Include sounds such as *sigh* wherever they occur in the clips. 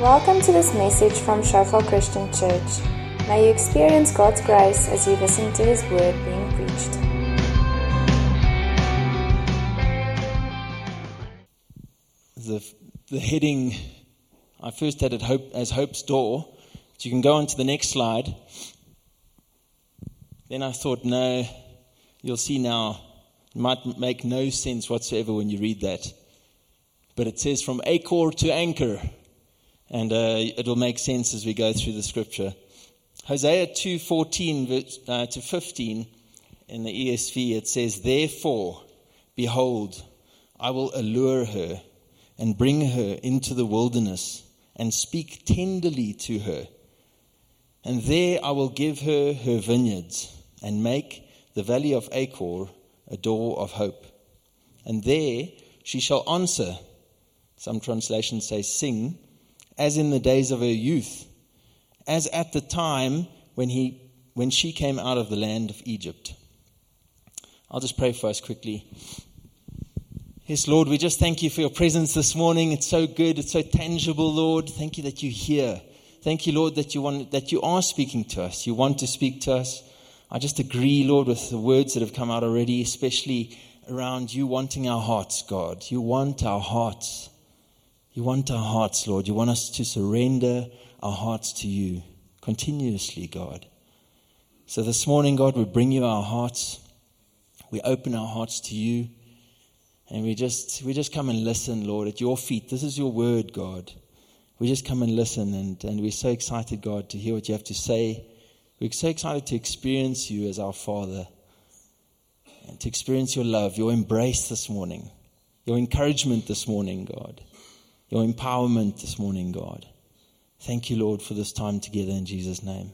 Welcome to this message from Shofar Christian Church. May you experience God's grace as you listen to His word being preached. the, the heading I first had it hope, as Hope's Door. So you can go on to the next slide. Then I thought, no, you'll see now, it might make no sense whatsoever when you read that. But it says from Achor to Anchor, and uh, it'll make sense as we go through the scripture. Hosea 2:14 uh, to 15 in the ESV it says, "Therefore, behold, I will allure her and bring her into the wilderness and speak tenderly to her. And there I will give her her vineyards and make the valley of Achor a door of hope. And there she shall answer, some translations say sing, as in the days of her youth, as at the time when, he, when she came out of the land of Egypt. I'll just pray for us quickly. Yes, Lord, we just thank you for your presence this morning. It's so good. It's so tangible, Lord. Thank you that you're here. Thank you, Lord, that you want, that you are speaking to us. You want to speak to us. I just agree, Lord, with the words that have come out already, especially around you wanting our hearts, God. You want our hearts. You want our hearts, Lord. You want us to surrender our hearts to you continuously, God. So this morning, God, we bring you our hearts. We open our hearts to you. And we just, we just come and listen, Lord, at your feet. This is your word, God. We just come and listen, and, and we're so excited, God, to hear what you have to say. We're so excited to experience you as our Father and to experience your love, your embrace this morning, your encouragement this morning, God, your empowerment this morning, God. Thank you, Lord, for this time together in Jesus' name.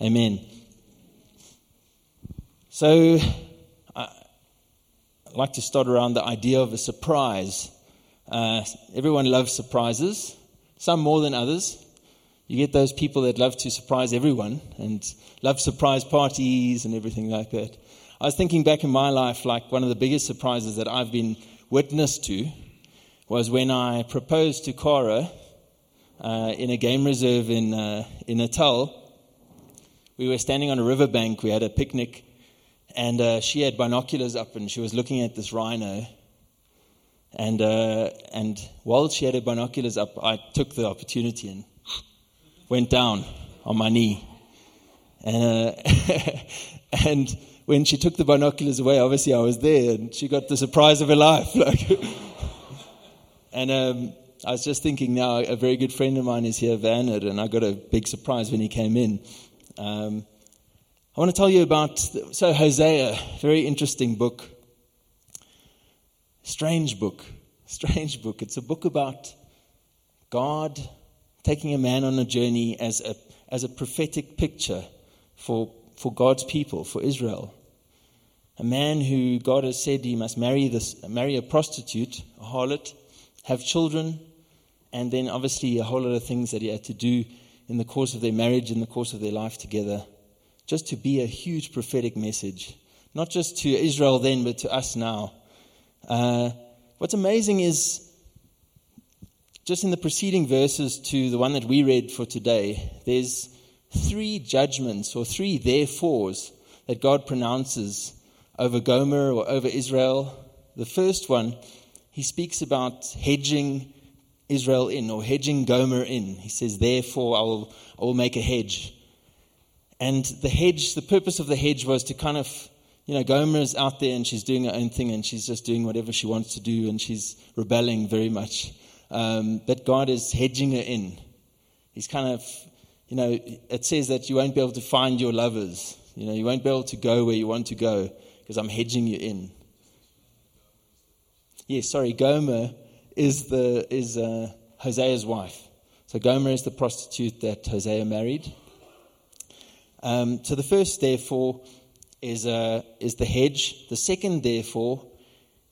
Amen. So, I'd like to start around the idea of a surprise. Uh, everyone loves surprises, some more than others. You get those people that love to surprise everyone and love surprise parties and everything like that. I was thinking back in my life, like one of the biggest surprises that I've been witness to was when I proposed to Cara uh, in a game reserve in, uh, in Natal. We were standing on a riverbank, we had a picnic, and uh, she had binoculars up and she was looking at this rhino. And, uh, and while she had her binoculars up, I took the opportunity and went down on my knee. And, uh, *laughs* and when she took the binoculars away, obviously I was there and she got the surprise of her life. *laughs* Like, and um, I was just thinking now, a very good friend of mine is here, Vanard, and I got a big surprise when he came in. Um, I want to tell you about, so Hosea, very interesting book. Strange book. Strange book. It's a book about God taking a man on a journey as a, as a prophetic picture for, for God's people, for Israel. A man who God has said he must marry, this, marry a prostitute, a harlot, have children, and then obviously a whole lot of things that he had to do in the course of their marriage, in the course of their life together just to be a huge prophetic message, not just to Israel then, but to us now. Uh, what's amazing is just in the preceding verses to the one that we read for today, there's three judgments or three therefores that God pronounces over Gomer or over Israel. The first one, he speaks about hedging Israel in or hedging Gomer in. He says, Therefore, I will, I will make a hedge. And the hedge, the purpose of the hedge was to kind of, you know, Gomer's out there and she's doing her own thing and she's just doing whatever she wants to do and she's rebelling very much. Um, but God is hedging her in. He's kind of, you know, it says that you won't be able to find your lovers. You know, you won't be able to go where you want to go because I'm hedging you in. Yes, sorry, Gomer is the is uh, Hosea's wife. So Gomer is the prostitute that Hosea married. Um, so the first, therefore, is, uh, is the hedge. The second, therefore,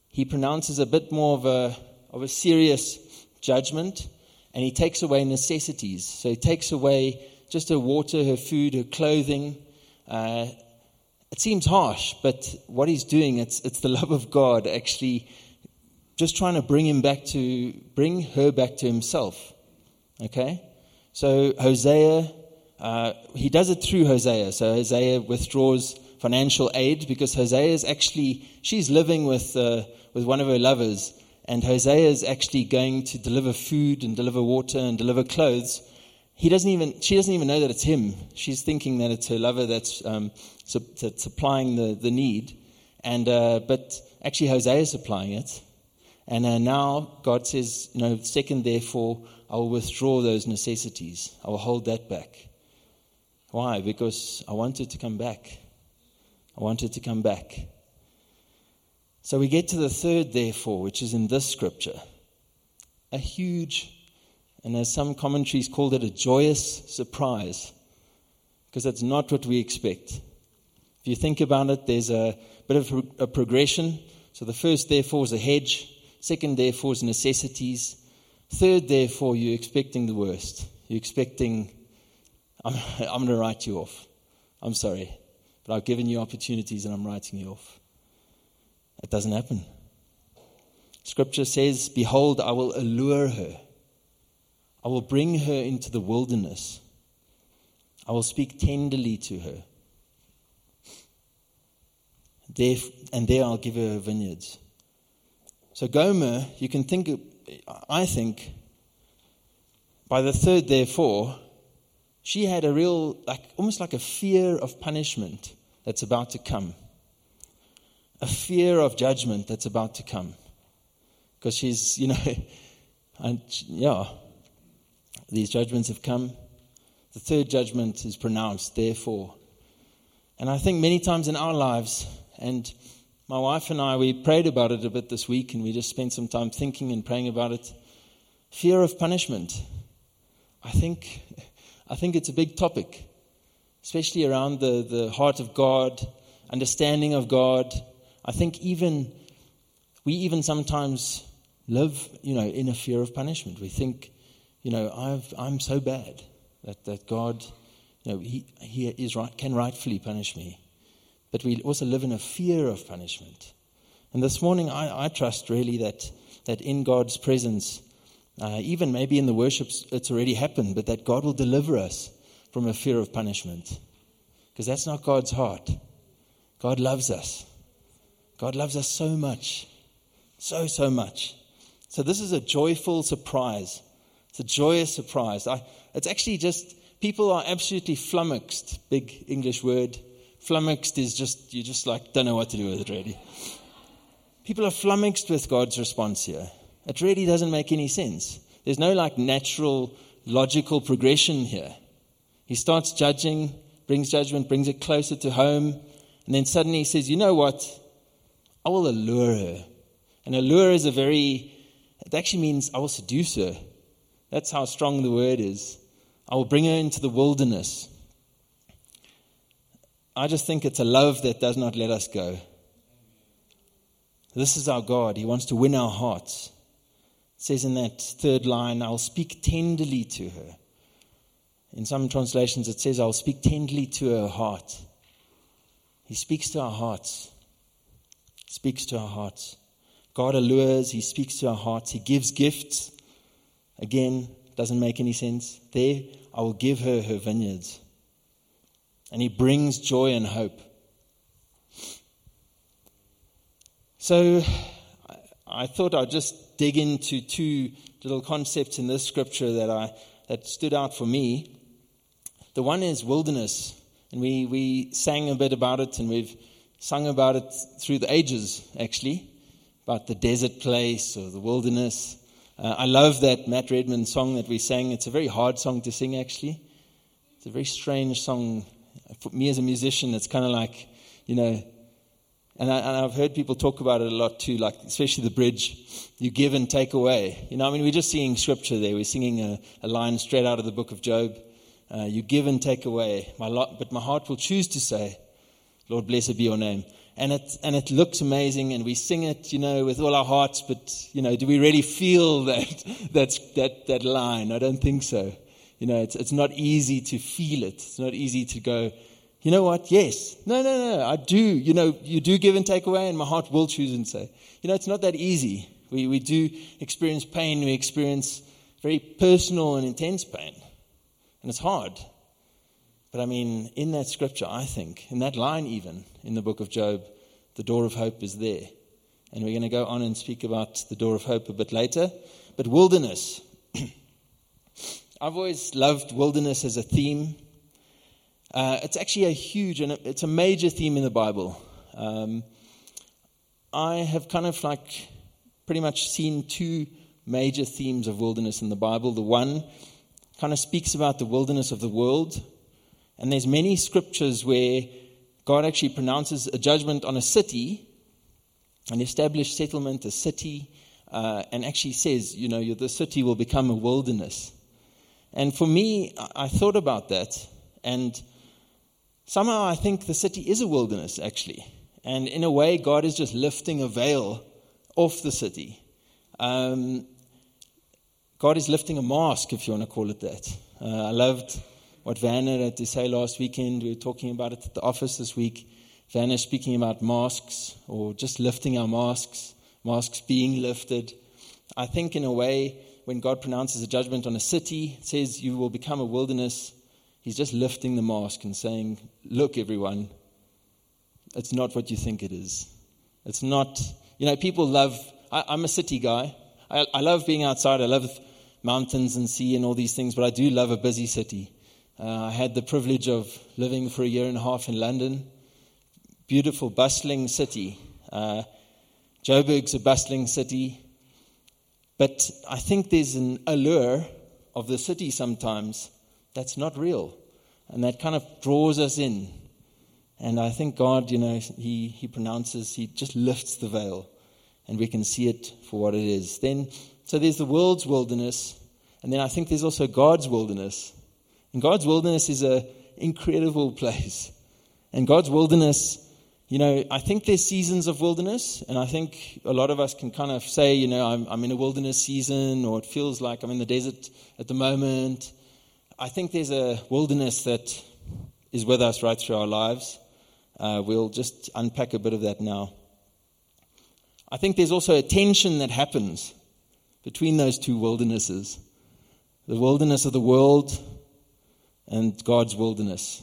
he pronounces a bit more of a, of a serious judgment, and he takes away necessities. So he takes away just her water, her food, her clothing. Uh, it seems harsh, but what he's doing, it's, it's the love of God actually just trying to bring him back to, bring her back to himself. Okay? So Hosea, uh, he does it through Hosea. So Hosea withdraws financial aid because Hosea is actually, she's living with, uh, with one of her lovers. And Hosea is actually going to deliver food and deliver water and deliver clothes. He doesn't even, she doesn't even know that it's him. She's thinking that it's her lover that's, um, su- that's supplying the, the need. And, uh, but actually Hosea is supplying it. And uh, now God says, you know, second, therefore, I will withdraw those necessities. I will hold that back. Why? Because I want it to come back. I want it to come back. So we get to the third, therefore, which is in this scripture. A huge, and as some commentaries called it, a joyous surprise. Because that's not what we expect. If you think about it, there's a bit of a progression. So the first, therefore, is a hedge. Second, therefore, is necessities. Third, therefore, you're expecting the worst. You're expecting, *laughs* I'm, I'm going to write you off. I'm sorry, but I've given you opportunities and I'm writing you off. It doesn't happen. Scripture says, Behold, I will allure her. I will bring her into the wilderness. I will speak tenderly to her. There, and there I'll give her vineyards. So Gomer, you can think, I think, by the third, therefore, she had a real, like, almost like a fear of punishment that's about to come, a fear of judgment that's about to come. Because she's, you know, *laughs* and yeah, these judgments have come. The third judgment is pronounced, therefore. And I think many times in our lives, and my wife and I, we prayed about it a bit this week, and we just spent some time thinking and praying about it. Fear of punishment. I think, I think it's a big topic, especially around the, the heart of God, understanding of God. I think even we even sometimes live, you know, in a fear of punishment. We think, you know, I've, I'm so bad that, that God, you know, he, he is right, can rightfully punish me but we also live in a fear of punishment. And this morning, I, I trust really that, that in God's presence, uh, even maybe in the worships, it's already happened, but that God will deliver us from a fear of punishment. Because that's not God's heart. God loves us. God loves us so much. So, so much. So, this is a joyful surprise. It's a joyous surprise. I, it's actually just, people are absolutely flummoxed, big English word Flummoxed is just, you just like, don't know what to do with it really. People are flummoxed with God's response here. It really doesn't make any sense. There's no like natural, logical progression here. He starts judging, brings judgment, brings it closer to home, and then suddenly he says, You know what? I will allure her. And allure is a very, it actually means I will seduce her. That's how strong the word is. I will bring her into the wilderness. I just think it's a love that does not let us go. This is our God. He wants to win our hearts. It says in that third line, I'll speak tenderly to her. In some translations, it says, I'll speak tenderly to her heart. He speaks to our hearts. Speaks to our hearts. God allures, He speaks to our hearts. He gives gifts. Again, doesn't make any sense. There, I will give her her vineyards and he brings joy and hope. So I thought I'd just dig into two little concepts in this scripture that, I, that stood out for me. The one is wilderness, and we, we sang a bit about it, and we've sung about it through the ages, actually, about the desert place or the wilderness. Uh, I love that Matt Redman song that we sang. It's a very hard song to sing, actually. It's a very strange song for me as a musician, it's kind of like, you know, and, I, have heard people talk about it a lot too, like especially the bridge, you give and take away. You know, I mean, we're just singing scripture there. We're singing a, a line straight out of the book of Job. Uh, you give and take away. My lot, but my heart will choose to say, Lord, blessed be your name. And it, and it looks amazing, and we sing it, you know, with all our hearts, but, you know, do we really feel *laughs* that, that's, that, that line? I don't think so. You know, it's, it's not easy to feel it. It's not easy to go, you know what? Yes. No, no, no. I do. You know, you do give and take away, and my heart will choose and say. You know, it's not that easy. We, we do experience pain. We experience very personal and intense pain. And it's hard. But I mean, in that scripture, I think, in that line even, in the book of Job, the door of hope is there. And we're going to go on and speak about the door of hope a bit later. But wilderness. *clears throat* I've always loved wilderness as a theme. Uh, it's actually a huge and it's a major theme in the Bible. Um, I have kind of like pretty much seen two major themes of wilderness in the Bible. The one kind of speaks about the wilderness of the world, and there's many scriptures where God actually pronounces a judgment on a city, an established settlement, a city, uh, and actually says, you know, the city will become a wilderness. And for me, I thought about that, and somehow I think the city is a wilderness, actually. And in a way, God is just lifting a veil off the city. Um, God is lifting a mask, if you want to call it that. Uh, I loved what Vanna had to say last weekend. We were talking about it at the office this week. Vanna speaking about masks or just lifting our masks, masks being lifted. I think, in a way, when God pronounces a judgment on a city, says you will become a wilderness, He's just lifting the mask and saying, Look, everyone, it's not what you think it is. It's not, you know, people love, I, am a city guy. I, I, love being outside. I love mountains and sea and all these things, but I do love a busy city. Uh, I had the privilege of living for a year and a half in London. Beautiful, bustling city. Uh, Joburg's a bustling city. But I think there's an allure of the city sometimes that's not real. And that kind of draws us in. And I think God, you know, he, he pronounces, He just lifts the veil and we can see it for what it is. Then, so there's the world's wilderness, and then I think there's also God's wilderness. And God's wilderness is an incredible *laughs* place. And God's wilderness, you know, I think there's seasons of wilderness, and I think a lot of us can kind of say, you know, I'm, I'm in a wilderness season, or it feels like I'm in the desert at the moment. I think there's a wilderness that is with us right through our lives. Uh, we'll just unpack a bit of that now. I think there's also a tension that happens between those two wildernesses the wilderness of the world and God's wilderness.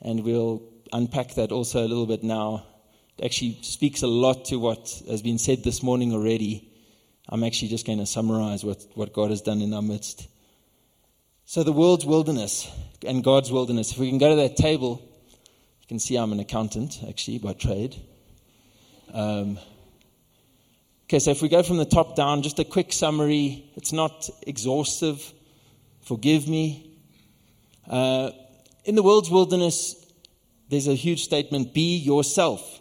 And we'll unpack that also a little bit now. It actually speaks a lot to what has been said this morning already. I'm actually just going to summarize what, what God has done in our midst. So, the world's wilderness and God's wilderness. If we can go to that table, you can see I'm an accountant, actually, by trade. Um, okay, so if we go from the top down, just a quick summary. It's not exhaustive. Forgive me. Uh, in the world's wilderness, there's a huge statement be yourself.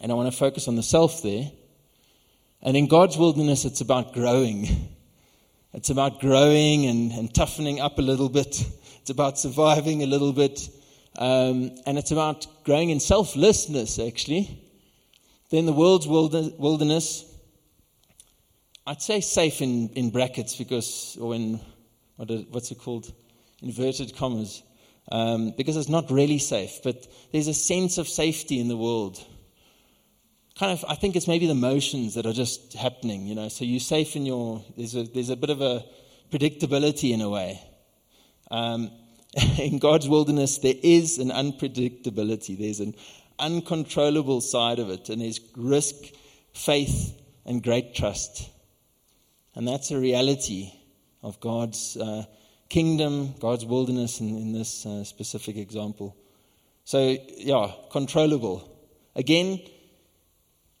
And I want to focus on the self there. And in God's wilderness, it's about growing. *laughs* It's about growing and, and toughening up a little bit. *laughs* It's about surviving a little bit. Um, and it's about growing in selflessness, actually. Then the world's wilderness, I'd say safe in, in brackets because, or in, what is, what's it called? Inverted commas. Um, because it's not really safe, but there's a sense of safety in the world. Kind of, I think it's maybe the motions that are just happening, you know. So you're safe in your, there's a, there's a bit of a predictability in a way. Um, *laughs* in God's wilderness, there is an unpredictability, there's an uncontrollable side of it, and there's risk, faith, and great trust. And that's a reality of God's uh, kingdom, God's wilderness in, in this uh, specific example. So, yeah, controllable. Again,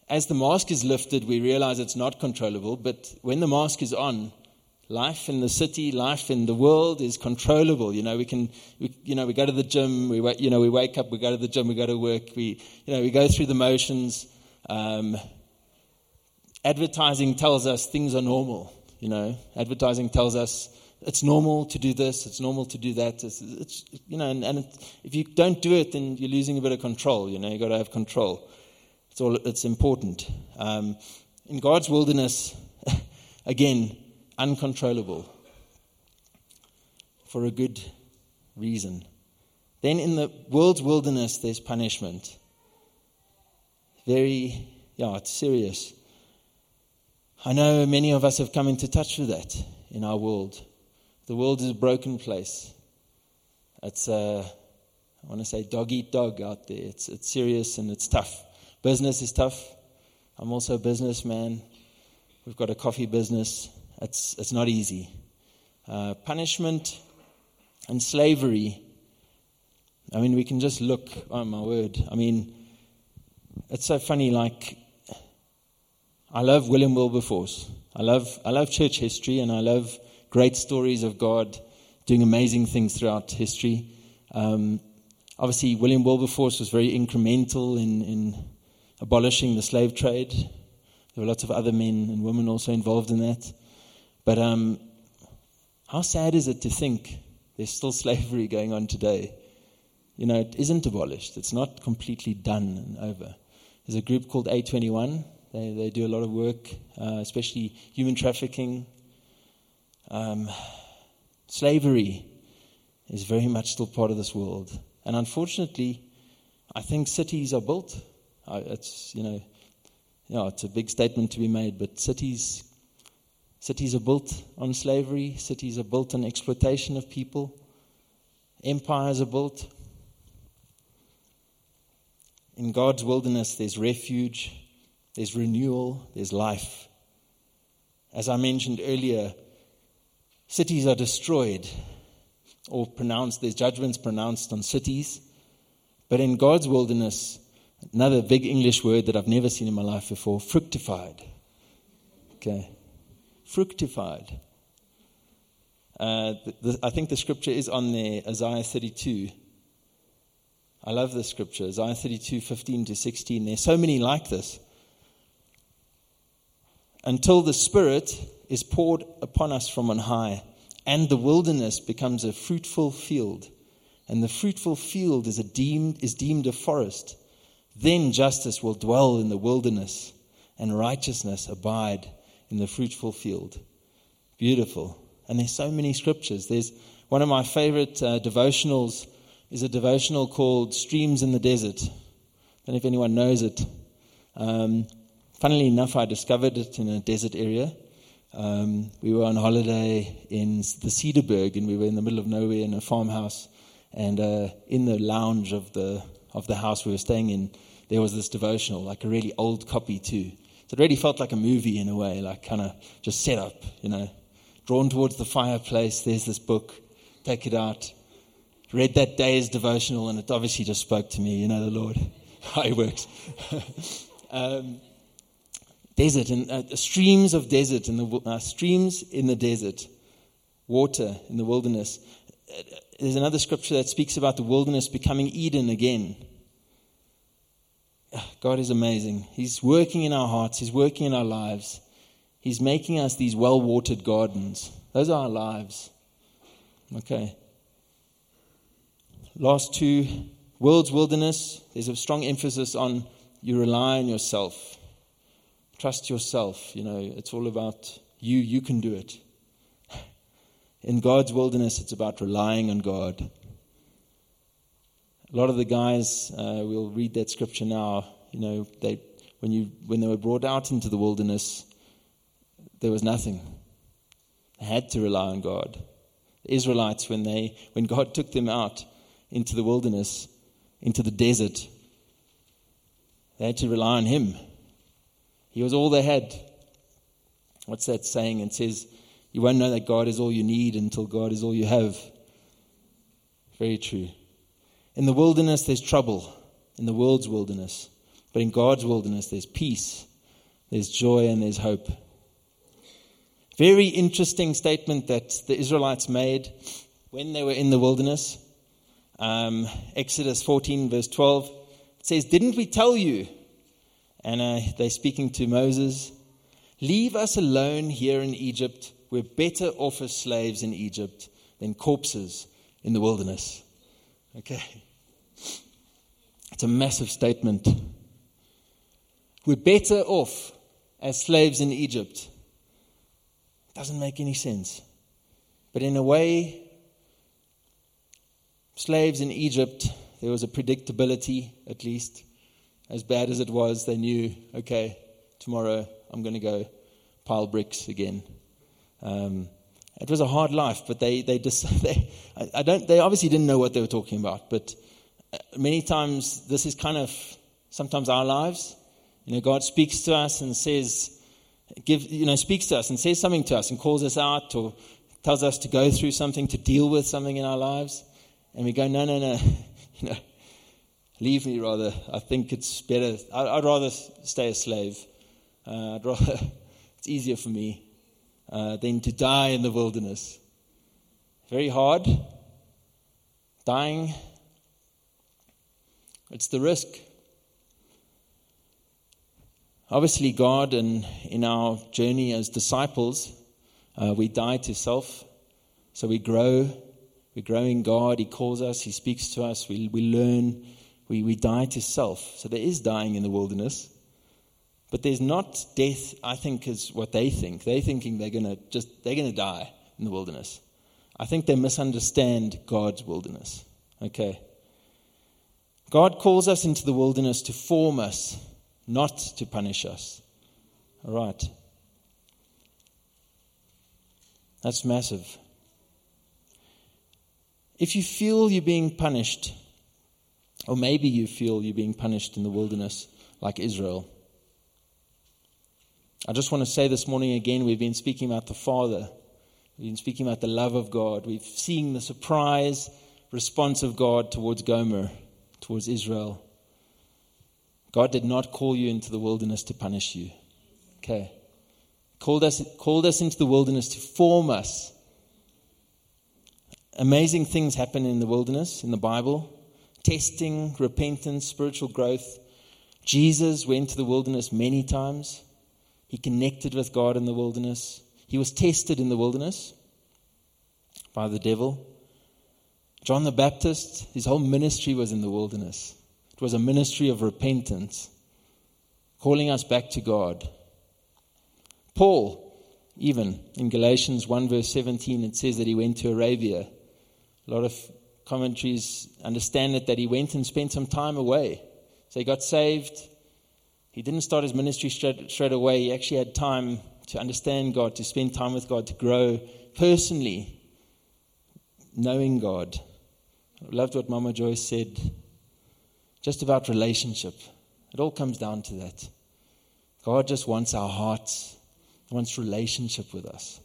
as the mask is lifted, we realize it's not controllable, but when the mask is on, life in the city, life in the world is controllable. You know, we can, we, you know, we go to the gym, we, you know, we wake up, we go to the gym, we go to work, we, you know, we go through the motions. Um, advertising tells us things are normal. You know, advertising tells us it's normal to do this, it's normal to do that. It's, it's you know, and, and if you don't do it, then you're losing a bit of control. You know, you've got to have control. It's all. It's important. Um, in God's wilderness, *laughs* again, uncontrollable for a good reason. Then in the world's wilderness, there's punishment. Very, yeah, it's serious. I know many of us have come into touch with that in our world. The world is a broken place. It's, I want to say, dog eat dog out there. It's, it's serious and it's tough. Business is tough. I'm also a businessman. We've got a coffee business. It's, it's not easy. Uh, punishment and slavery. I mean, we can just look, oh my word. I mean, it's so funny. Like, I love William Wilberforce. I love, I love church history and I love great stories of God doing amazing things throughout history. Um, obviously, William Wilberforce was very incremental in, in abolishing the slave trade. There were lots of other men and women also involved in that. But um, how sad is it to think there's still *laughs* slavery going on today? You know, it isn't abolished, it's not completely done and over. There's a group called A21. They, they do a lot of work, uh, especially human trafficking. Um, slavery is very much still part of this world. And unfortunately, I think cities are built. It's, you know, yeah, it's a big statement to be made, but cities, cities are built on slavery. Cities are built on exploitation of people. Empires are built. In God's wilderness, there's refuge, there's renewal, there's life. As I mentioned earlier, cities are destroyed or pronounced, there's judgments pronounced on cities. But in God's wilderness, another big English word that I've never seen in my life before fructified. Okay. Fructified. Uh, the, the, I think the scripture is on there, Isaiah 32. I love this scripture, Isaiah 32, 15 to 16. There's so many like this. Until the Spirit is poured upon us from on high and the wilderness becomes a fruitful field, and the fruitful field is, deemed, is deemed a forest, then justice will dwell in the wilderness, and righteousness abide in the fruitful field. Beautiful. And there's so many scriptures. There's one of my favorite uh, devotionals is a devotional called Streams in the Desert. I don't know if anyone knows it. Um, funnily enough, I discovered it in a desert area. Um, we were on holiday in the Cederberg, and we were in the middle of nowhere in a farmhouse. And uh, in the lounge of the of the house we were staying in, there was this devotional, like a really old copy too. So it really felt like a movie in a way, like kind of just set up, you know, drawn towards the fireplace. There's this book, take it out. Read that day's devotional, and it obviously just spoke to me. You know, the Lord, *laughs* how He works. *laughs* um, desert and uh, streams of desert in the uh, streams in the desert, water in the wilderness. Uh, there's another scripture that speaks about the wilderness becoming Eden again. Ah, God is amazing. He's working in our hearts. He's working in our lives. He's making us these well-watered gardens. Those are our lives. Okay. Last two, world's wilderness. There's a strong emphasis on you rely on yourself. Trust yourself. You know, it's all about you. You can do it. In God's wilderness, it's about relying on God. A lot of the guys, uh, we'll read that scripture now. You know, they when you when they were brought out into the wilderness, there was nothing. They had to rely on God. The Israelites, when they when God took them out into the wilderness, into the desert, they had to rely on Him. He was all they had. What's that saying? It says, You won't know that God is all you need until God is all you have. Very true. In the wilderness, there's trouble, in the world's wilderness. But in God's wilderness, there's peace, there's joy, and there's hope. Very interesting statement that the Israelites made when they were in the wilderness. Um, Exodus 14, verse 12. It says, Didn't we tell you and uh, they're speaking to Moses Leave us alone here in Egypt. We're better off as slaves in Egypt than corpses in the wilderness. Okay. It's a massive statement. We're better off as slaves in Egypt. Doesn't make any sense. But in a way, slaves in Egypt, there was a predictability, at least as bad as it was, they knew, okay, tomorrow I'm going to go pile bricks again. Um, it was a hard life, but they, they, just, *laughs* they, I, don't, they obviously didn't know what they were talking about. But uh, many times, this is kind of sometimes our lives. You know, God speaks to us and says, give, you know, speaks to us and says something to us and calls us out or tells us to go through something, to deal with something in our lives. And we go, no, no, no, *laughs* you know, leave me rather. I think it's better. I'd, I'd rather stay a slave. Uh, I'd rather, *laughs* it's easier for me uh, than to die in the wilderness. Very hard. Dying. It's the risk. Obviously, God, and in our journey as disciples, uh, we die to self. So we grow. We grow in God. He calls us. He speaks to us. We, we learn. We, we die to self. So there is dying in the wilderness. But there's not death, I think, is what they think. They're thinking they're to just, they're to die in the wilderness. I think they misunderstand God's wilderness. Okay. God calls us into the wilderness to form us, not to punish us. All right. That's massive. If you feel you're being punished, or maybe you feel you're being punished in the wilderness like Israel, I just want to say this morning again we've been speaking about the Father. We've been speaking about the love of God. We've seen the surprise response of God towards Gomer, towards Israel. God did not call you into the wilderness to punish you. Okay. Called us, called us into the wilderness to form us. Amazing things happen in the wilderness, in the Bible testing, repentance, spiritual growth. Jesus went to the wilderness many times. He connected with God in the wilderness. He was tested in the wilderness by the devil. John the Baptist, his whole ministry was in the wilderness. It was a ministry of repentance, calling us back to God. Paul, even in Galatians 1, verse 17, it says that he went to Arabia. A lot of commentaries understand it that he went and spent some time away. So he got saved, he didn't start his ministry straight, straight away. He actually had time to understand God, to spend time with God, to grow personally, knowing God. I loved what Mama Joyce said just about relationship. It all comes down to that. God just wants our hearts, he wants relationship with us.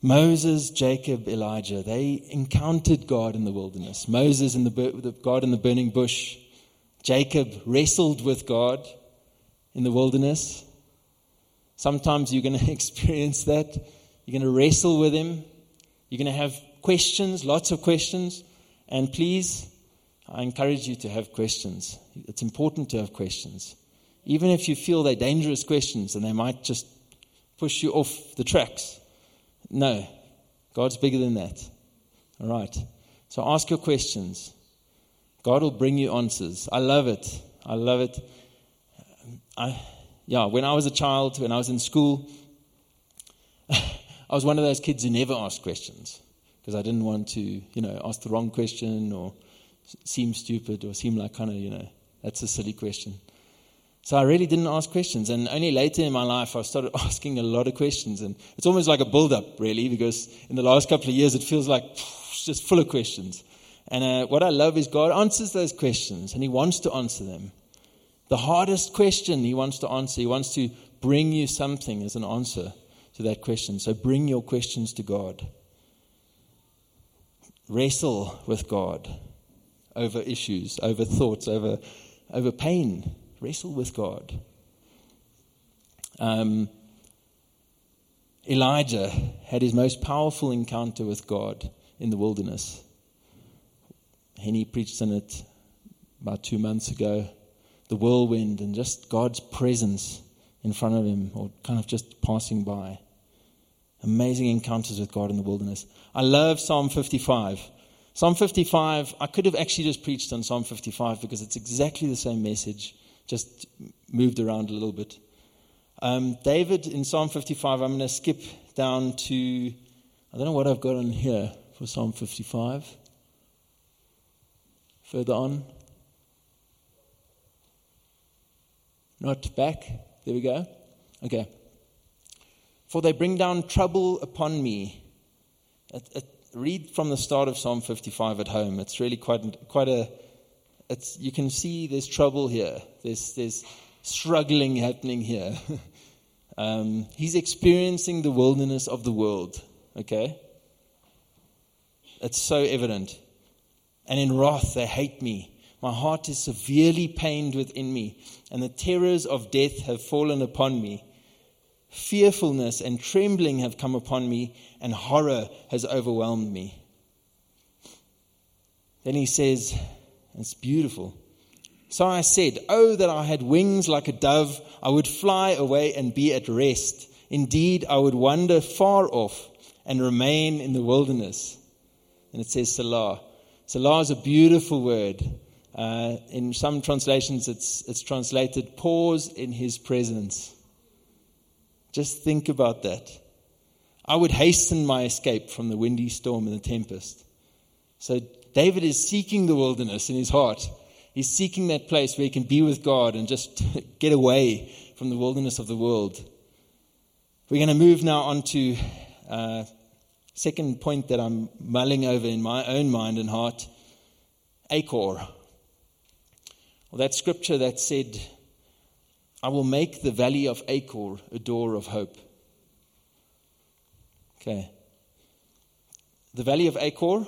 Moses, Jacob, Elijah, they encountered God in the wilderness. Moses and the God in the burning bush. Jacob wrestled with God in the wilderness. Sometimes you're going *laughs* to experience that. You're going to wrestle with Him. You're going to have questions, lots of questions. And please, I encourage you to have questions. It's important to have questions. Even if you feel they're dangerous questions and they might just push you off the tracks. No, God's bigger than that. All right. So ask your questions. God will bring you answers. I love it. I love it. I, yeah, when I was a child, when I was in school, *laughs* I was one of those kids who never asked questions because I didn't want to, you know, ask the wrong question or seem stupid or seem like kind of, you know, that's a silly question. So I really didn't ask questions. And only later in my life, I started *laughs* asking a lot of questions. And it's almost like a build up, really, because in the last couple of years, it feels like pff, just full of questions. And uh, what I love is God answers those questions and He wants to answer them. The hardest question He wants to answer, He wants to bring you something as an answer to that question. So bring your questions to God. Wrestle with God over issues, over thoughts, over, over pain. Wrestle with God. Um, Elijah had his most powerful encounter with God in the wilderness. Henny preached on it about two months ago. The whirlwind and just God's presence in front of him, or kind of just passing by. Amazing encounters with God in the wilderness. I love Psalm 55. Psalm 55, I could have actually just preached on Psalm 55 because it's exactly the same message, just moved around a little bit. Um, David in Psalm 55, I'm going to skip down to, I don't know what I've got on here for Psalm 55. Further on. Not back. There we go. Okay. For they bring down trouble upon me. It, it, read from the start of Psalm 55 at home. It's really quite, quite a. It's, you can see there's trouble here. There's, there's struggling happening here. *laughs* um, he's experiencing the wilderness of the world. Okay? It's so evident. And in wrath, they hate me. My heart is severely pained within me, and the terrors of death have fallen upon me. Fearfulness and trembling have come upon me, and horror has overwhelmed me. Then he says, it's beautiful. So I said, Oh, that I had wings like a dove, I would fly away and be at rest. Indeed, I would wander far off and remain in the wilderness. And it says Selah. Selah is a beautiful word. Uh, in some translations, it's, it's translated pause in his presence. Just think about that. I would hasten my escape from the windy storm and the tempest. So David is seeking the wilderness in his heart. He's seeking that place where he can be with God and just *laughs* get away from the wilderness of the world. We're going to move now on to uh, second point that I'm mulling over in my own mind and heart Achor. Well, that scripture that said, I will make the valley of Achor a door of hope. Okay. The valley of Achor,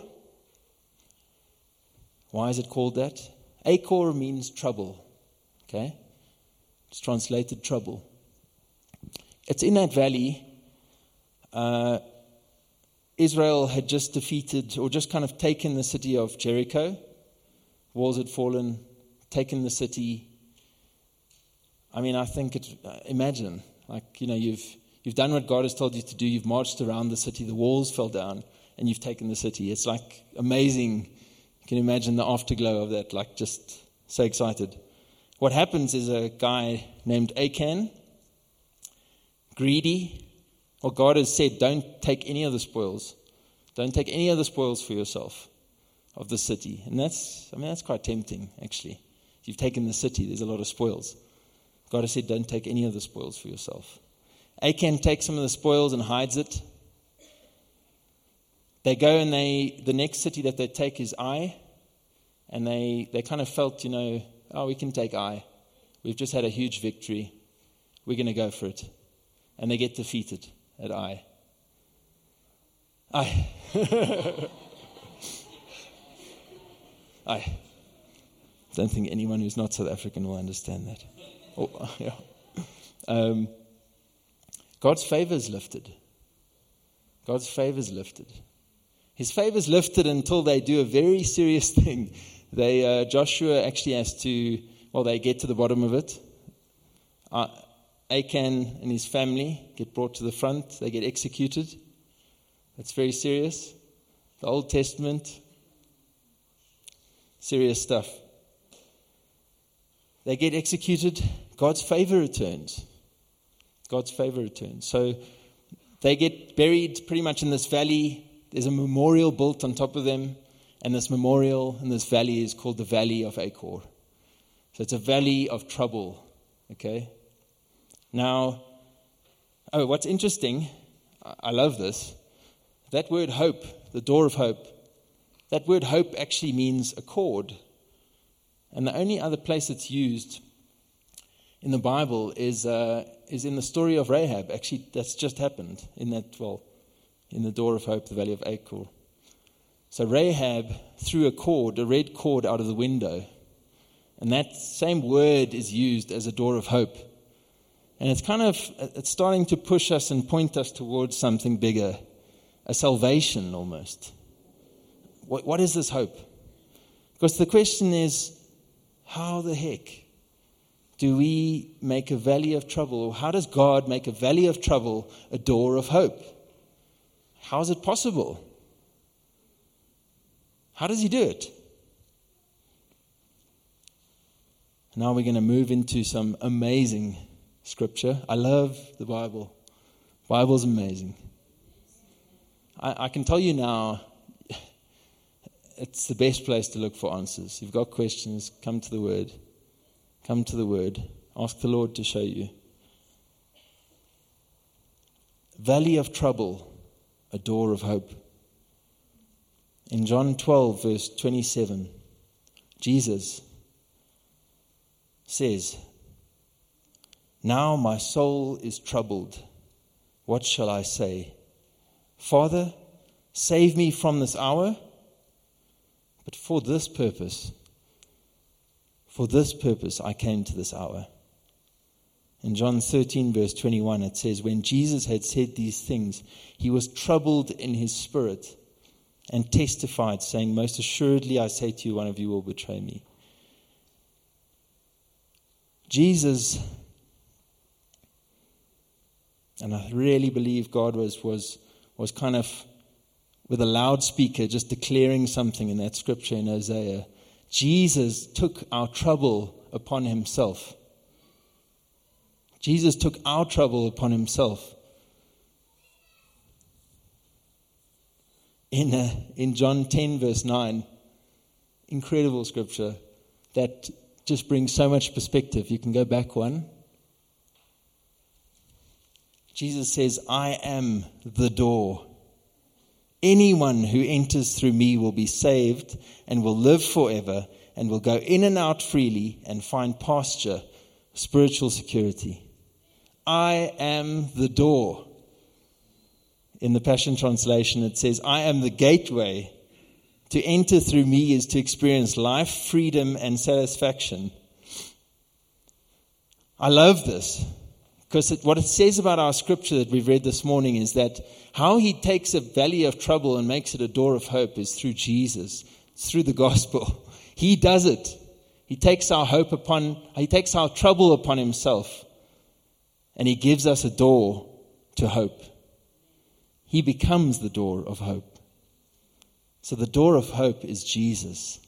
why is it called that? Achor means trouble. Okay? It's translated trouble. It's in that valley. Uh, Israel had just defeated or just kind of taken the city of Jericho. Walls had fallen, taken the city. I mean, I think it's, uh, imagine, like, you know, you've, you've done what God has told you to do. You've marched around the city. The walls fell down and you've taken the city. It's like amazing. You can imagine the afterglow of that, like just so excited. What happens is a guy named Achan, greedy. Well, God has said, don't take any of the spoils. Don't take any of the spoils for yourself of the city. And that's, I mean, that's quite tempting, actually. If you've taken the city, there's a lot of spoils. God has said, don't take any of the spoils for yourself. Achan takes some of the spoils and hides it. They go and they, the next city that they take is Ai. And they, they kind of felt, you know, oh, we can take Ai. We've just had a huge victory. We're going to go for it. And they get defeated at Ai. Ai. *laughs* I don't think anyone who's not South African will understand that. Oh, *laughs* yeah. Um, God's favor is lifted. God's favor is lifted. His favor is lifted until they do a very serious *laughs* thing. They, uh, Joshua actually has to, well, they get to the bottom of it. Uh, Achan and his family get brought to the front. They get executed. That's very serious. The Old Testament, serious stuff. They get executed, God's favor returns. God's favor returns. So they get buried pretty much in this valley. There's a memorial built on top of them, and this memorial in this valley is called the Valley of Achor. So it's a valley of trouble. Okay? Now, oh, what's interesting, I love this. That word hope, the door of hope, that word hope actually means accord. And the only other place it's used in the Bible is, uh, is in the story of Rahab. Actually, that's just happened in that, well, in the door of hope, the valley of Achor. So Rahab threw a cord, a red cord, out of the window. And that same word is used as a door of hope. And it's kind of it's starting to push us and point us towards something bigger, a salvation almost. What, what is this hope? Because the question is, how the heck do we make a valley of trouble, or how does God make a valley of trouble a door of hope? How is it possible? How does He do it? Now we're going to move into some amazing scripture. I love the Bible. Bible's amazing. I, I can tell you now, it's the best place to look for answers. You've got questions, come to the Word. Come to the Word. Ask the Lord to show you. valley of trouble, a door of hope. In John 12, verse 27, Jesus says, Now my soul is troubled. What shall I say? Father, save me from this hour. But for this purpose, for this purpose I came to this hour. In John 13, verse 21, it says, When Jesus had said these things, he was troubled in his spirit and testified, saying, Most assuredly I say to you, one of you will betray me. Jesus, and I really believe God was, was, was kind of with a loudspeaker just declaring something in that scripture in Isaiah. Jesus took our trouble upon himself. Jesus took our trouble upon himself. In, uh, in John 10, verse 9, incredible scripture that just brings so much perspective. You can go back one. Jesus says, I am the door. Anyone who enters through me will be saved and will live forever and will go in and out freely and find pasture, spiritual security. I am the door. In the Passion Translation, it says, I am the gateway. To enter through me is to experience life, freedom, and satisfaction. I love this because it, what it says about our scripture that we've read this morning is that how he takes a valley of trouble and makes it a door of hope is through Jesus, it's through the gospel. *laughs* He does it. He takes our hope upon, he takes our trouble upon himself and he gives us a door to hope. He becomes the door of hope. So the door of hope is Jesus.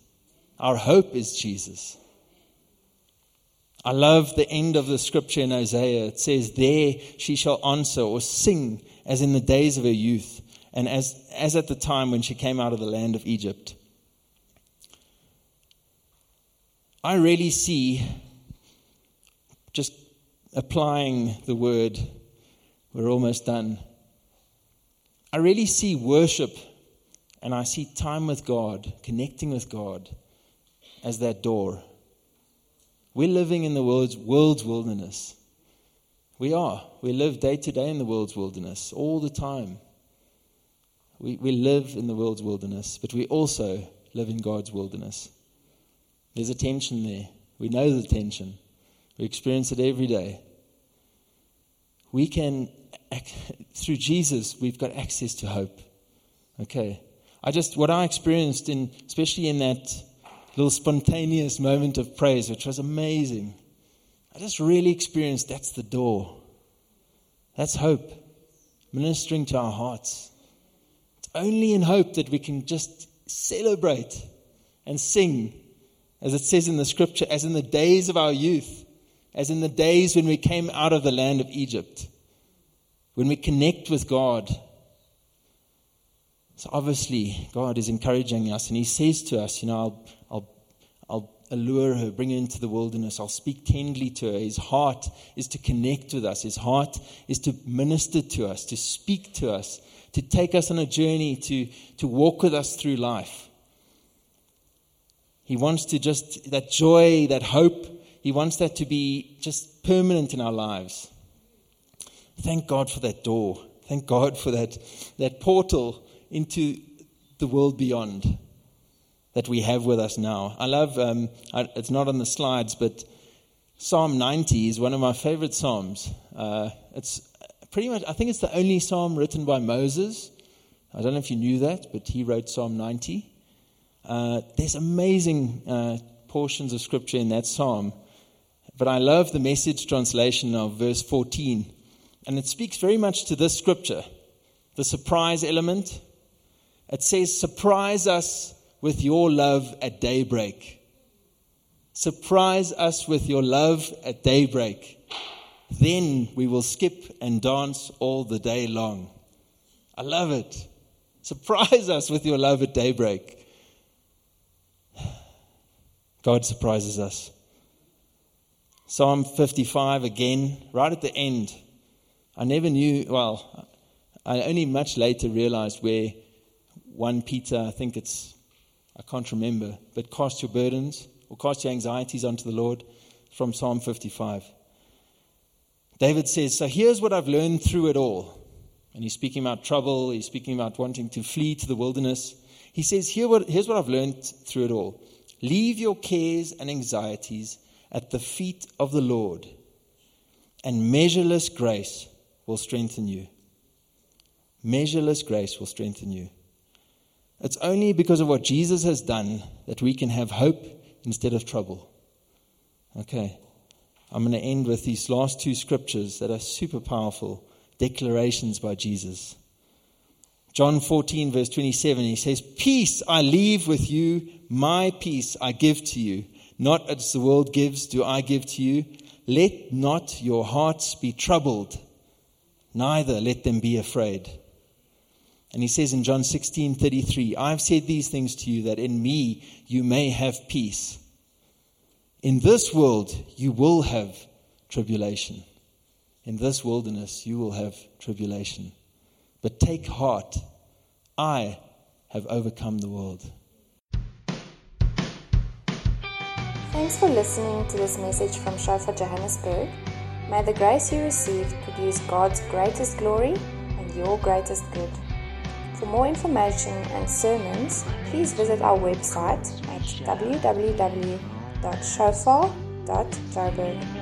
Our hope is Jesus. I love the end of the scripture in Isaiah. It says, There she shall answer or sing as in the days of her youth, and as, as at the time when she came out of the land of Egypt. I really see applying the word, we're almost done. I really see worship and I see time with God, connecting with God, as that door. We're living in the world's, world's wilderness. We are. We live day to day in the world's wilderness, all the time. We, we live in the world's wilderness, but we also live in God's wilderness. There's a tension there. We know the tension. We experience it every day. We can, through Jesus, we've got access to hope. Okay. I just, what I experienced in, especially in that little spontaneous moment of praise, which was amazing, I just really experienced that's the door. That's hope, ministering to our hearts. It's only in hope that we can just celebrate and sing, as it says in the scripture, as in the days of our youth as in the days when we came out of the land of Egypt, when we connect with God. So obviously, God is encouraging us, and He says to us, You know, I'll, I'll, I'll allure her, bring her into the wilderness, I'll speak tenderly to her. His heart is to connect with us, His heart is to minister to us, to speak to us, to take us on a journey, to, to walk with us through life. He wants to just, that joy, that hope, he wants that to be just permanent in our lives. Thank God for that door. Thank God for that, that portal into the world beyond that we have with us now. I love, um, I, it's not on the slides, but Psalm 90 is one of my favorite Psalms. Uh, it's pretty much, I think it's the only Psalm written by Moses. I don't know if you knew that, but he wrote Psalm 90. Uh, there's amazing uh, portions of scripture in that Psalm. But I love the message translation of verse 14. And it speaks very much to this scripture the surprise element. It says, Surprise us with your love at daybreak. Surprise us with your love at daybreak. Then we will skip and dance all the day long. I love it. Surprise us with your love at daybreak. God surprises us. Psalm 55 again, right at the end. I never knew, well, I only much later realized where 1 Peter, I think it's, I can't remember, but cast your burdens or cast your anxieties unto the Lord from Psalm 55. David says, So here's what I've learned through it all. And he's speaking about trouble, he's speaking about wanting to flee to the wilderness. He says, Here what, Here's what I've learned through it all. Leave your cares and anxieties at the feet of the Lord, and measureless grace will strengthen you. Measureless grace will strengthen you. It's only because of what Jesus has done that we can have hope instead of trouble. Okay, I'm going to end with these last two scriptures that are super powerful declarations by Jesus. John 14, verse 27, he says, Peace I leave with you, my peace I give to you. Not as the world gives, do I give to you. Let not your hearts be troubled, neither let them be afraid. And he says in John 16, 33, I've said these things to you that in me you may have peace. In this world you will have tribulation. In this wilderness you will have tribulation. But take heart, I have overcome the world. Thanks for listening to this message from Shofar Johannesburg. May the grace you received produce God's greatest glory and your greatest good. For more information and sermons, please visit our website at www.shofar.joburg. gave you